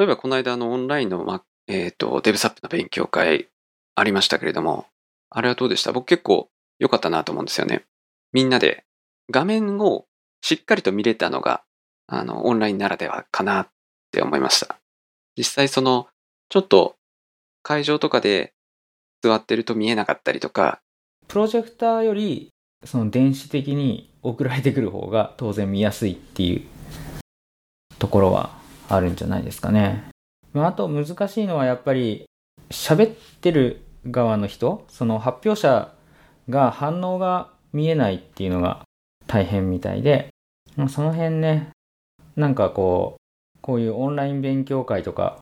例えばこの間のオンラインの、ま、えっ、と、デブサップの勉強会ありましたけれども、あれはどうでした？僕結構良かったなと思うんですよね。みんなで画面をしっかりと見れたのが、あの、オンラインならではかなって思いました。実際その、ちょっと会場とかで座ってると見えなかったりとか、プロジェクターよりその電子的に送られてくる方が当然見やすいっていうところはあるんじゃないですかね。まあ、あと難しいのはやっぱり喋ってる側の人、その発表者が反応が見えないっていうのが大変みたいで、まあ、その辺ね、なんかこう、こういうオンライン勉強会とか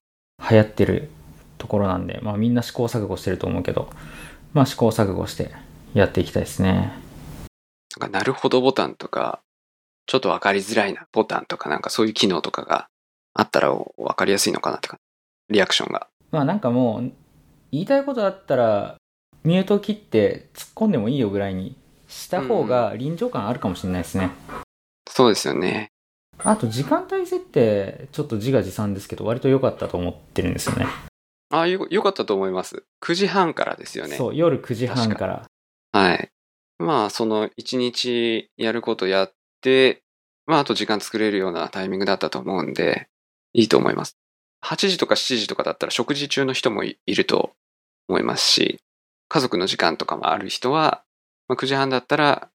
流行ってるところなんで、まあみんな試行錯誤してると思うけど、まあ試行錯誤してやっていきたいですね。なんかなるほどボタンとか、ちょっとわかりづらいなボタンとかなんかそういう機能とかがあったらわかりやすいのかなってか、リアクションが。まあなんかもう、言いたいことあったら、ミュート切って突っ込んでもいいよぐらいにした方が臨場感あるかもしれないですね。そうですよね。あと時間帯設定、ちょっと自画自賛ですけど、割と良かったと思ってるんですよね。ああ、よよかったと思います。9時半からですよね。そう、夜9時半から。はい。まあ、その1日やることやって、まあ、あと時間作れるようなタイミングだったと思うんで、いいと思います。8時とか7時とかだったら食事中の人もいいると思いますし、家族の時間とかもある人は、まあ、9時半だったら、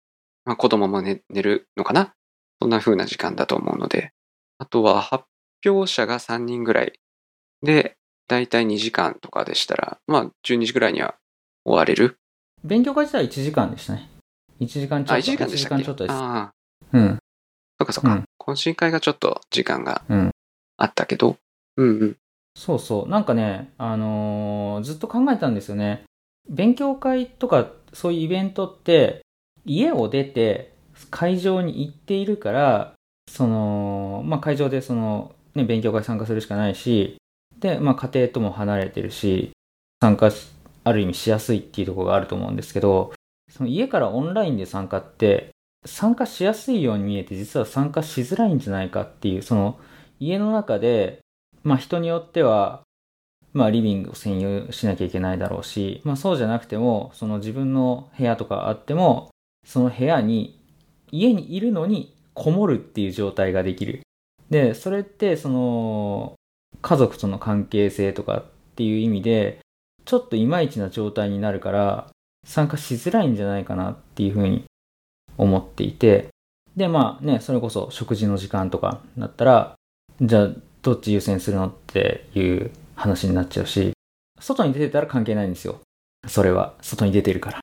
まあ、子供も寝寝るのかな？そんな風な時間だと思うので、あとは発表者が3人ぐらいで、だいたい2時間とかでしたら、まあ12時ぐらいには終われる。勉強会自体1時間でしたね。1時間ちょあ、っと。1時間でしたっけ？1時間ちょっとです。ああ、うん。そっかそっか。うん懇親会がちょっと時間がうん。あったけど、うんうん。そうそう。なんかね、あのーずっと考えたんですよね。勉強会とかそういうイベントって、家を出て会場に行っているから、その、まあ、会場でその、ね、勉強会参加するしかないし、で、まあ、家庭とも離れてるし、参加し、ある意味しやすいっていうところがあると思うんですけど、その家からオンラインで参加って、参加しやすいように見えて実は参加しづらいんじゃないかっていう、その家の中でまあ人によっては、まあリビングを占有しなきゃいけないだろうし、まあそうじゃなくても、その自分の部屋とかあっても、その部屋に、家にいるのにこもるっていう状態ができる。で、それってその、家族との関係性とかっていう意味で、ちょっといまいちな状態になるから、参加しづらいんじゃないかなっていうふうに思っていて、で、まあね、それこそ食事の時間とかだったら、じゃあどっち優先するのっていう話になっちゃうし、外に出てたら関係ないんですよ。それは。外に出てるから。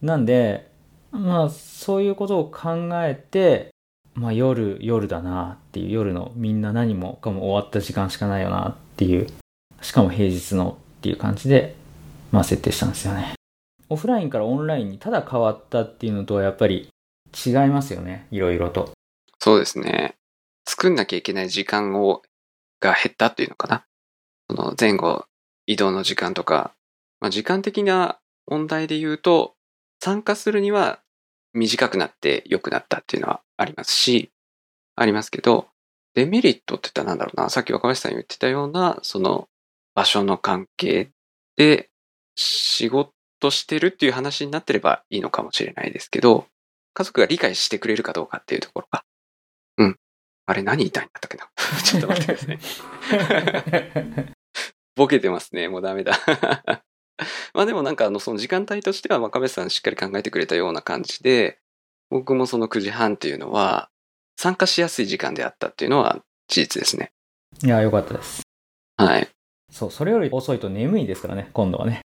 なんで、まあ、そういうことを考えて、まあ夜、夜だなっていう、夜のみんな何もかも終わった時間しかないよなっていう、しかも平日のっていう感じで、まあ設定したんですよね。オフラインからオンラインにただ変わったっていうのとはやっぱり違いますよね。いろいろと。そうですね。作んなきゃいけない時間を、が減ったっていうのかな。その前後、移動の時間とか、まあ、時間的な問題で言うと、参加するには短くなって良くなったっていうのはありますし、ありますけど、デメリットって言ったらなんだろうな、さっき若林さん言ってたような、その場所の関係で仕事してるっていう話になってればいいのかもしれないですけど、家族が理解してくれるかどうかっていうところが。うん。あれ何言いたいんだったっけな？ちょっと待ってくださいね。ボケてますね。もうダメだ。まあでもなんかあの、その時間帯としては若林さんしっかり考えてくれたような感じで、僕もその9時半っていうのは、参加しやすい時間であったっていうのは事実ですね。いや、よかったです。はい。そう、それより遅いと眠いですからね、今度はね。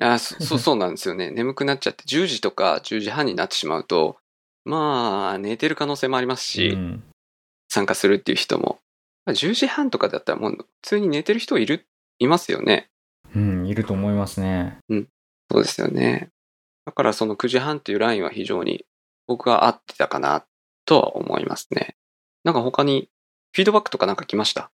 いや、そそうそうなんですよね。眠くなっちゃって、10時とか10時半になってしまうと、まあ、寝てる可能性もありますし、うん。参加するっていう人も。10時半とかだったらもう普通に寝てる人いる、いますよね。うん、いると思いますね。そうですよね。だからその9時半っていうラインは非常に僕は合ってたかなとは思いますね。なんか他にフィードバックとかなんか来ました？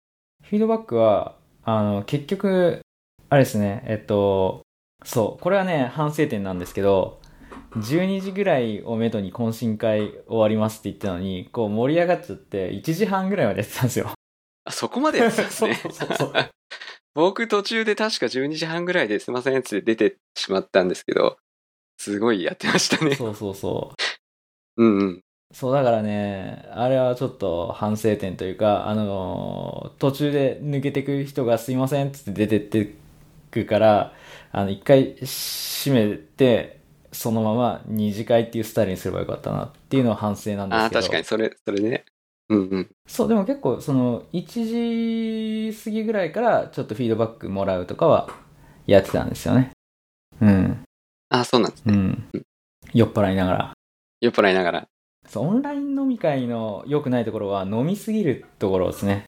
フィードバックは、あの、結局、あれですね、えっと、そう、これはね、反省点なんですけど、12時ぐらいをめどに懇親会終わりますって言ったのに、こう盛り上がっちゃって、1時半ぐらいまでやってたんですよ。あ、そこまでやってたんですね。そうそうそうそう僕途中で確か12時半ぐらいですいませんっつって出てしまったんですけど、すごいやってましたね。そうそうそう。うんうん。そう、だからね、あれはちょっと反省点というか、あのー途中で抜けてく人がすいませんっつって出てってくから、あの、一回閉めて、そのまま二次会っていうスタイルにすればよかったなっていうのは反省なんですけど。ああ、確かに、それ、それね。うんうん。そう、でも結構、その、1時過ぎぐらいからちょっとフィードバックもらうとかはやってたんですよね。うん。ああ、そうなんですね。うん。酔っ払いながら。酔っ払いながら。そう、オンライン飲み会の良くないところは飲みすぎるところですね。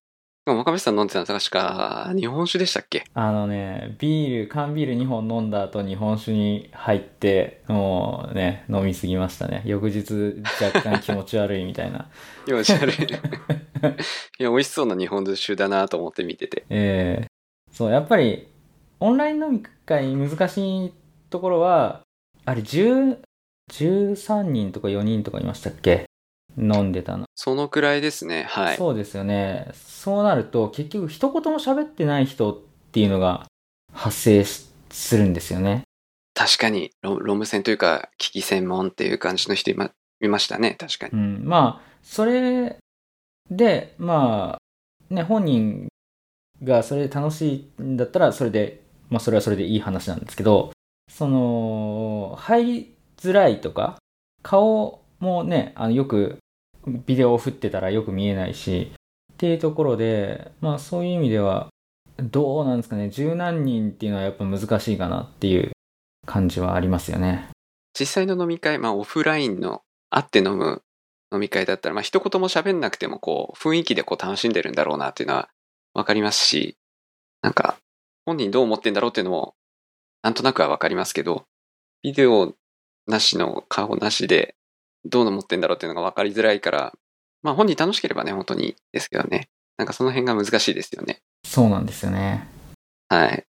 若林さん飲んでたの確か、日本酒でしたっけ？あのね、ビール、缶ビール2本飲んだ後日本酒に入って、もうね、飲みすぎましたね。翌日若干気持ち悪いみたいな。気持ち悪い。いや、美味しそうな日本酒だなと思って見てて。えーそう、やっぱり、オンライン飲み会難しいところは、あれ、10 13人とか4人とかいましたっけ？飲んでたの。そのくらいですね。はい。そうですよね。そうなると、結局、一言も喋ってない人っていうのが発生しするんですよね。確かに、ロロム線というか、機器専門っていう感じの人いまいましたね。確かに。うん。まあ、それで、まあ、ね、本人がそれで楽しいんだったら、それで、まあ、それはそれでいい話なんですけど、その、入りづらいとか、顔もね、あのよく、ビデオを振ってたらよく見えないし、っていうところで、まあそういう意味では、どうなんですかね、十何人っていうのはやっぱ難しいかなっていう感じはありますよね。実際の飲み会、まあオフラインの会って飲む飲み会だったら、まあ一言も喋んなくてもこう雰囲気でこう楽しんでるんだろうなっていうのはわかりますし、なんか本人どう思ってんだろうっていうのもなんとなくはわかりますけど、ビデオなしの顔なしでどう思ってんだろうっていうのがわかりづらいから、まあ本人楽しければね、本当にですけどね。なんかその辺が難しいですよね。そうなんですよね。はい。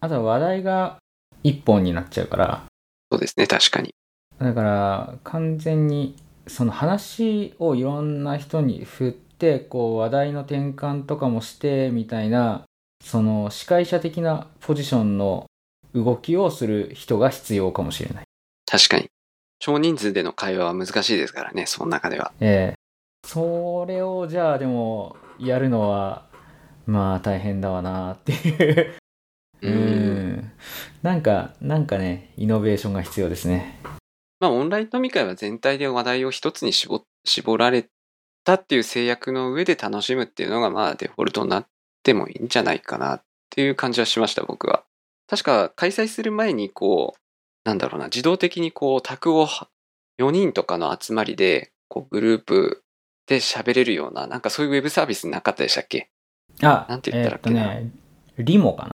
あとは話題が一本になっちゃうから、そうですね、確かに。だから完全にその話をいろんな人に振って、こう話題の転換とかもしてみたいな、その司会者的なポジションの動きをする人が必要かもしれない。確かに。少人数での会話は難しいですからね、その中では。ええ。それをじゃあでもやるのはまあ大変だわなっていう。ううん。んなんかなんかねイノベーションが必要ですね。まあ、オンライン飲み会は全体で話題を一つに絞絞られたっていう制約の上で楽しむっていうのが、まあ、デフォルトになってもいいんじゃないかなっていう感じはしました、僕は。確か、開催する前に、こう、なんだろうな、自動的にこう、卓を4人とかの集まりで、こう、グループで喋れるような、なんかそういうウェブサービスなかったでしたっけ？あなんて言ったらっけな？えーねリモか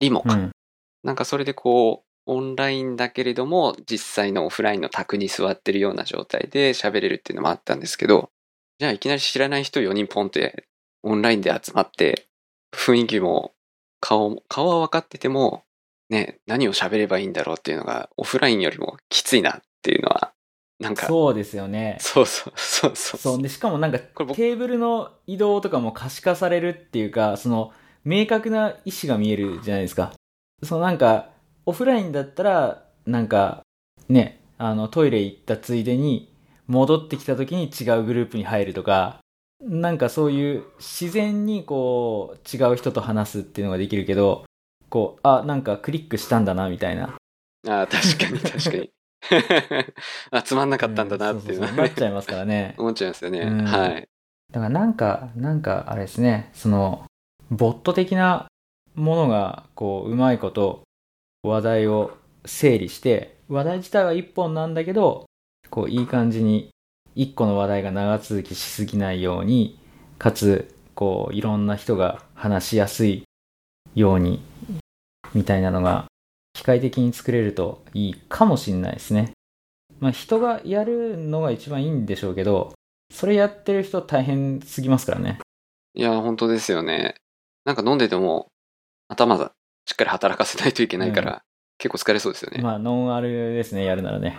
リモか。な、うん、なんかそれでこう、オンラインだけれども、実際のオフラインの卓に座ってるような状態で喋れるっていうのもあったんですけど、じゃあいきなり知らない人4人ポンってオンラインで集まって、雰囲気も顔も、顔は分かってても、ね、何を喋ればいいんだろうっていうのが、オフラインよりもきついなっていうのは、なんか、そうですよね。そうそうそうそう。そう。でしかもなんかテーブルの移動とかも可視化されるっていうかその明確な意思が見えるじゃないですか。そのなんかオフラインだったらなんかねあのトイレ行ったついでに戻ってきた時に違うグループに入るとかなんかそういう自然にこう違う人と話すっていうのができるけどこうあなんかクリックしたんだなみたいなああ、確かに確かに。あ、つまんなかったんだなっていうのはんそそそなっちゃいますからね思っちゃいますよね。うんはい。だからなんか、なんかあれですね、その、ボット的なものが、こう、うまいこと、話題を整理して、話題自体は一本なんだけど、こう、いい感じに、一個の話題が長続きしすぎないように、かつ、こう、いろんな人が話しやすいように、みたいなのが、機械的に作れるといいかもしれないですね。まあ、人がやるのが一番いいんでしょうけど、それやってる人大変すぎますからね。いや、本当ですよね。なんか飲んでても、頭がしっかり働かせないといけないから、うん結構疲れそうですよね。まあ、ノンアルですね、やるならね。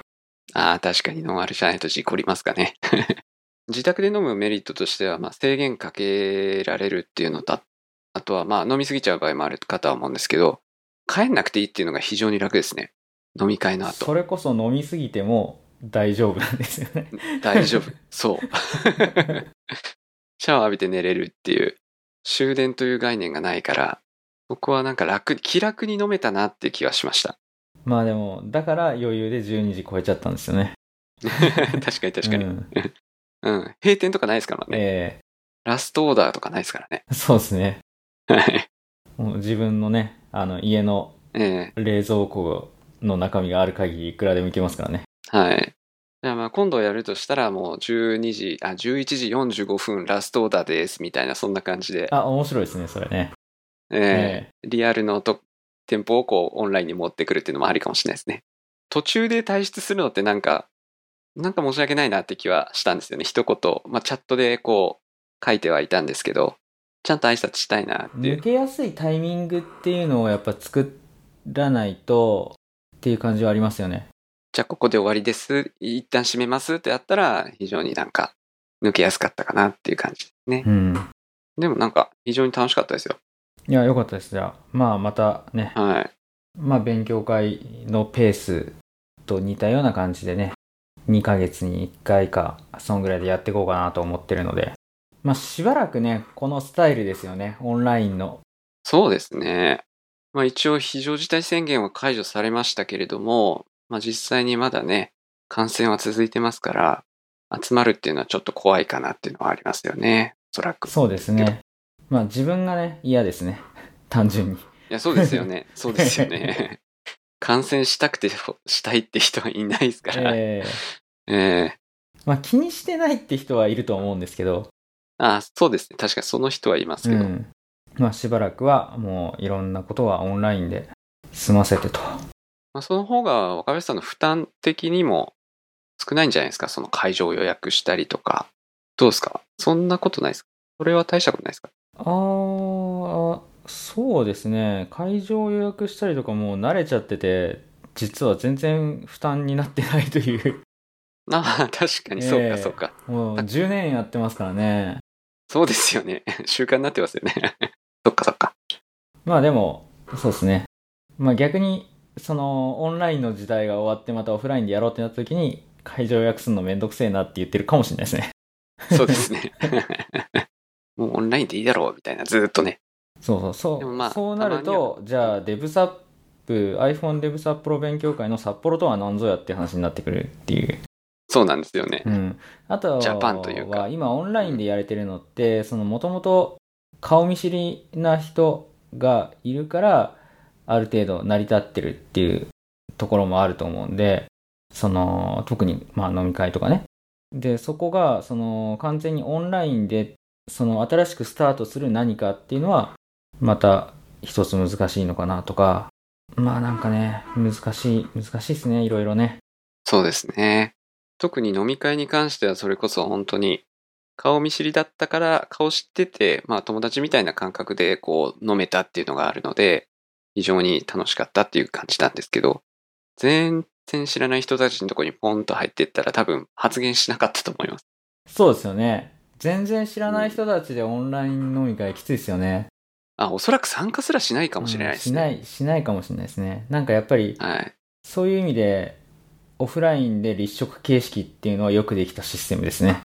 ああ、確かにノンアルじゃないと事故りますかね。自宅で飲むメリットとしては、まあ、制限かけられるっていうのと、あとは、まあ、飲みすぎちゃう場合もあるかとは思うんですけど、帰んなくていいっていうのが非常に楽ですね。飲み会の後。それこそ飲みすぎても大丈夫なんですよね。大丈夫。そう。シャワー浴びて寝れるっていう、終電という概念がないから、そこはなんか楽に、気楽に飲めたなって気がしました。まあでも、だから余裕で12時超えちゃったんですよね。確かに確かに。うんうん。閉店とかないですからね。えラストオーダーとかないですからね。えそうですね。はい。自分のね、あの、家のえ冷蔵庫の中身がある限りいくらでもいけますからね。えはい。じゃあまあ今度やるとしたらもう12時、あ、11時45分ラストオーダーですみたいなそんな感じで、あ、面白いですね、それね。ええリアルのと店舗をこうオンラインに持ってくるっていうのもありかもしれないですね。途中で退出するのってなんか、なんか申し訳ないなって気はしたんですよね。一言、まあチャットでこう書いてはいたんですけど、ちゃんと挨拶したいなって抜。けやすいタイミングっていうのをやっぱ作らないとっていう感じはありますよね。じゃあここで終わりです。一旦閉めますってやったら非常になんか抜けやすかったかなっていう感じね。うん。でもなんか非常に楽しかったですよ。いや、よかったです。じゃあ、まあまたね、はい。まあ勉強会のペースと似たような感じでね、2ヶ月に1回か、そんぐらいでやっていこうかなと思ってるので、まあしばらくね、このスタイルですよね、オンラインの。そうですね。まあ一応非常事態宣言は解除されましたけれども、まあ実際にまだね、感染は続いてますから、集まるっていうのはちょっと怖いかなっていうのはありますよね。おそらく。いそうですね。まあ自分がね、嫌ですね。単純に。や、そうですよね。そうですよね。感染したくてしたいって人はいないですから。えええーまあ気にしてないって人はいると思うんですけど、あそうですね。確かにその人はいますけど。うん。まあしばらくはもういろんなことはオンラインで済ませてと。まあ、その方が若林さんの負担的にも少ないんじゃないですか？その会場を予約したりとか。どうですか？そんなことないですか？それは大したことないですか？あー、そうですね。会場予約したりとかもう慣れちゃってて、実は全然負担になってないという。ああ、確かにそうか、ええそうか。もう10年やってますからね。そうですよね。習慣になってますよね。そっかそっか。まあでも、そうですね。まあ逆に、その、オンラインの時代が終わってまたオフラインでやろうってなった時に、会場予約するのめんどくせえなって言ってるかもしれないですね。そうですね。もうオンラインでいいだろうみたいな、ずーっとね。そうそうそう。でもまあそうなると、じゃあ、デブサップ、iPhone デブサップロ勉強会の札幌とは何ぞやっていう話になってくるっていう。そうなんですよね。うん。あとは、ジャパンというか今オンラインでやれてるのって、その、もともと顔見知りな人がいるから、ある程度成り立ってるっていうところもあると思うんで、その、特に、まあ飲み会とかね。で、そこが、その、完全にオンラインで、その、新しくスタートする何かっていうのは、また一つ難しいのかなとか、まあなんかね、難しい、難しいですね、いろいろね。そうですね。特に飲み会に関してはそれこそ本当に顔見知りだったから顔知ってて、まあ友達みたいな感覚でこう飲めたっていうのがあるので、非常に楽しかったっていう感じなんですけど、全然知らない人たちのところにポンと入っていったら多分発言しなかったと思います。そうですよね。全然知らない人たちでオンライン飲み会きついですよね。あ、おそらく参加すらしないかもしれないですね。うんしない、しないかもしれないですね。なんかやっぱり、はい。そういう意味で、オフラインで立食形式っていうのはよくできたシステムですね。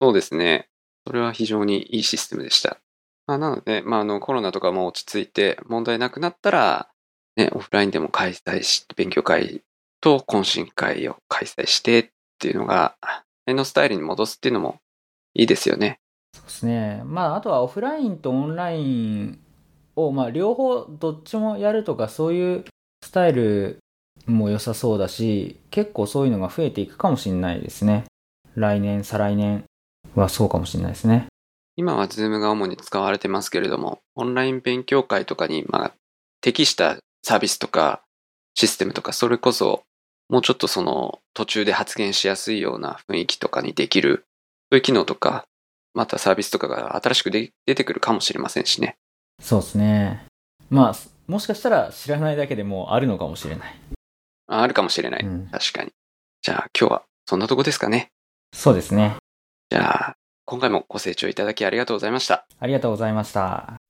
そうですね。それは非常にいいシステムでした。まあ、なので、まあ、あの、コロナとかも落ち着いて問題なくなったら、ね、オフラインでも開催し、勉強会と懇親会を開催してっていうのが、前のスタイルに戻すっていうのもいいですよね。そうですね。まあ、あとはオフラインとオンラインを、まあ、両方どっちもやるとか、そういうスタイルも良さそうだし、結構そういうのが増えていくかもしれないですね。来年、再来年はそうかもしれないですね。今は Zoom が主に使われてますけれども、オンライン勉強会とかに、まあ、適したサービスとかシステムとか、それこそ、もうちょっとその途中で発言しやすいような雰囲気とかにできる、そういう機能とか、またサービスとかが新しく出てくるかもしれませんしね。そうですね。まあ、もしかしたら知らないだけでもあるのかもしれない。ああるかもしれない。うん確かに。じゃあ今日はそんなとこですかね。そうですね。じゃあ、今回もご清聴いただきありがとうございました。ありがとうございました。